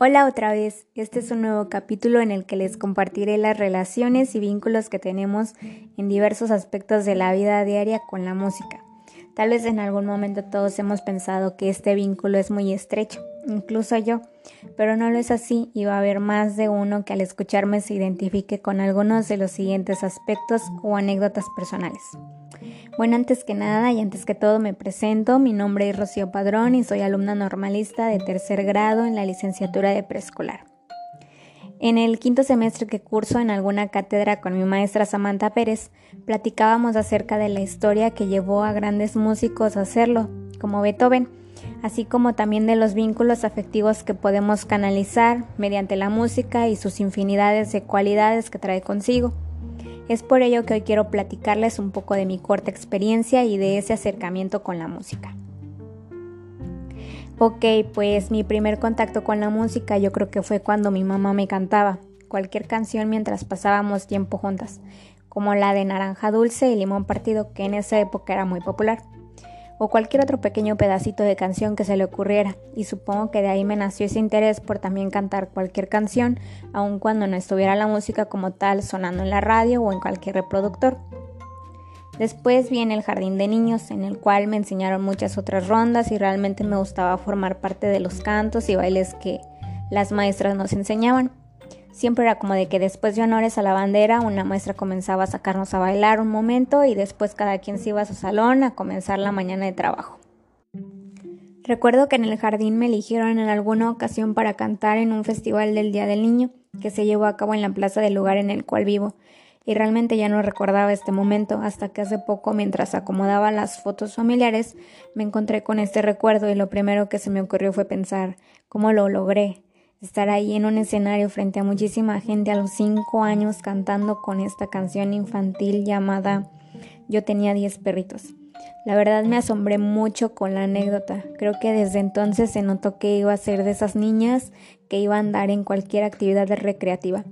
Hola otra vez, este es un nuevo capítulo en el que les compartiré las relaciones y vínculos que tenemos en diversos aspectos de la vida diaria con la música. Tal vez en algún momento todos hemos pensado que este vínculo es muy estrecho, incluso yo, pero no lo es así y va a haber más de uno que al escucharme se identifique con algunos de los siguientes aspectos o anécdotas personales. Bueno, antes que nada y antes que todo me presento, mi nombre es Rocío Padrón y soy alumna normalista de tercer grado en la licenciatura de preescolar. En el quinto semestre que curso en alguna cátedra con mi maestra Samantha Pérez, platicábamos acerca de la historia que llevó a grandes músicos a hacerlo, como Beethoven, así como también de los vínculos afectivos que podemos canalizar mediante la música y sus infinidades de cualidades que trae consigo. Es por ello que hoy quiero platicarles un poco de mi corta experiencia y de ese acercamiento con la música. Ok, pues mi primer contacto con la música yo creo que fue cuando mi mamá me cantaba cualquier canción mientras pasábamos tiempo juntas, como la de Naranja Dulce y Limón Partido, que en esa época era muy popular o cualquier otro pequeño pedacito de canción que se le ocurriera, y supongo que de ahí me nació ese interés por también cantar cualquier canción, aun cuando no estuviera la música como tal sonando en la radio o en cualquier reproductor. Después viene el jardín de niños, en el cual me enseñaron muchas otras rondas y realmente me gustaba formar parte de los cantos y bailes que las maestras nos enseñaban. Siempre era como de que después de honores a la bandera, una maestra comenzaba a sacarnos a bailar un momento y después cada quien se iba a su salón a comenzar la mañana de trabajo. Recuerdo que en el jardín me eligieron en alguna ocasión para cantar en un festival del Día del Niño que se llevó a cabo en la plaza del lugar en el cual vivo, y realmente ya no recordaba este momento hasta que hace poco, mientras acomodaba las fotos familiares, me encontré con este recuerdo y lo primero que se me ocurrió fue pensar cómo lo logré, estar ahí en un escenario frente a muchísima gente a los cinco años cantando con esta canción infantil llamada Yo tenía diez perritos. La verdad me asombré mucho con la anécdota. Creo que desde entonces se notó que iba a ser de esas niñas que iba a andar en cualquier actividad recreativa.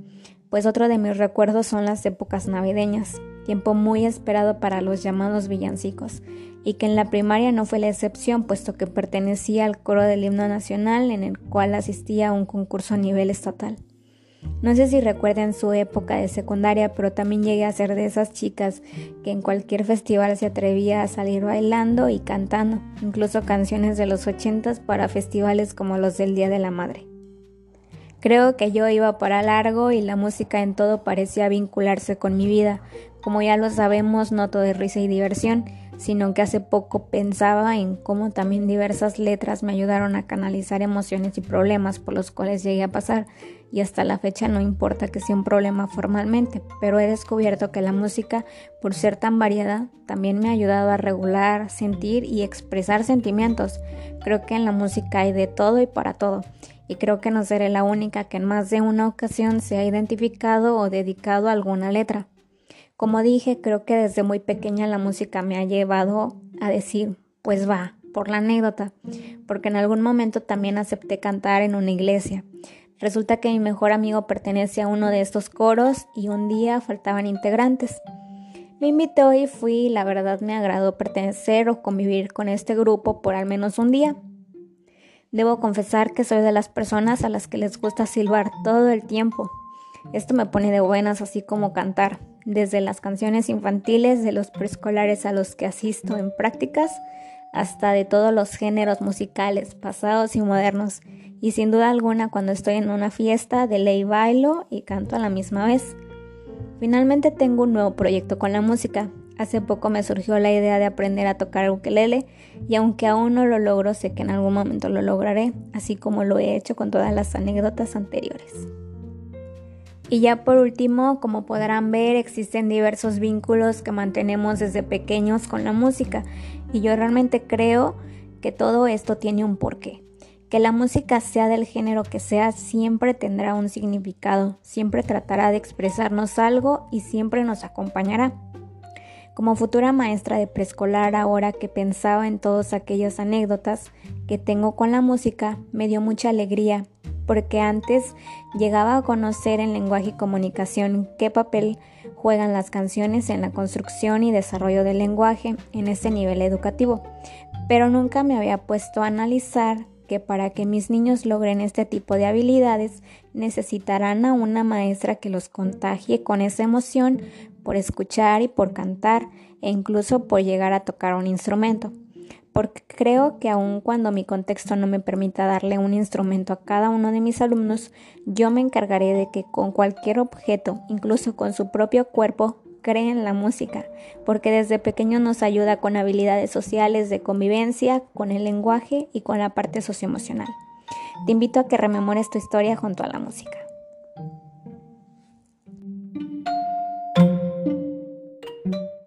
Pues otro de mis recuerdos son las épocas navideñas, tiempo muy esperado para los llamados villancicos y que en la primaria no fue la excepción, puesto que pertenecía al coro del himno nacional en el cual asistía a un concurso a nivel estatal. No sé si recuerden su época de secundaria, pero también llegué a ser de esas chicas que en cualquier festival se atrevía a salir bailando y cantando, incluso canciones de los ochentas para festivales como los del Día de la Madre. Creo que yo iba para largo y la música en todo parecía vincularse con mi vida. Como ya lo sabemos, no todo es risa y diversión, sino que hace poco pensaba en cómo también diversas letras me ayudaron a canalizar emociones y problemas por los cuales llegué a pasar y hasta la fecha no importa que sea un problema formalmente, pero he descubierto que la música, por ser tan variada, también me ha ayudado a regular, sentir y expresar sentimientos. Creo que en la música hay de todo y para todo, y creo que no seré la única que en más de una ocasión se ha identificado o dedicado a alguna letra. Como dije, creo que desde muy pequeña la música me ha llevado a decir, pues va, por la anécdota, porque en algún momento también acepté cantar en una iglesia. Resulta que mi mejor amigo pertenece a uno de estos coros y un día faltaban integrantes. Me invitó y fui la verdad me agradó pertenecer o convivir con este grupo por al menos un día. Debo confesar que soy de las personas a las que les gusta silbar todo el tiempo. Esto me pone de buenas así como cantar desde las canciones infantiles de los preescolares a los que asisto en prácticas, hasta de todos los géneros musicales, pasados y modernos. Y sin duda alguna cuando estoy en una fiesta de ley bailo y canto a la misma vez. Finalmente tengo un nuevo proyecto con la música. Hace poco me surgió la idea de aprender a tocar ukelele y aunque aún no lo logro, sé que en algún momento lo lograré, así como lo he hecho con todas las anécdotas anteriores. Y ya por último, como podrán ver, existen diversos vínculos que mantenemos desde pequeños con la música y yo realmente creo que todo esto tiene un porqué. Que la música sea del género que sea siempre tendrá un significado, siempre tratará de expresarnos algo y siempre nos acompañará. Como futura maestra de preescolar ahora que pensaba en todas aquellas anécdotas que tengo con la música, me dio mucha alegría porque antes llegaba a conocer en lenguaje y comunicación qué papel juegan las canciones en la construcción y desarrollo del lenguaje en ese nivel educativo, pero nunca me había puesto a analizar que para que mis niños logren este tipo de habilidades necesitarán a una maestra que los contagie con esa emoción por escuchar y por cantar e incluso por llegar a tocar un instrumento. Porque creo que aun cuando mi contexto no me permita darle un instrumento a cada uno de mis alumnos, yo me encargaré de que con cualquier objeto, incluso con su propio cuerpo, creen la música, porque desde pequeño nos ayuda con habilidades sociales de convivencia, con el lenguaje y con la parte socioemocional. Te invito a que rememores tu historia junto a la música.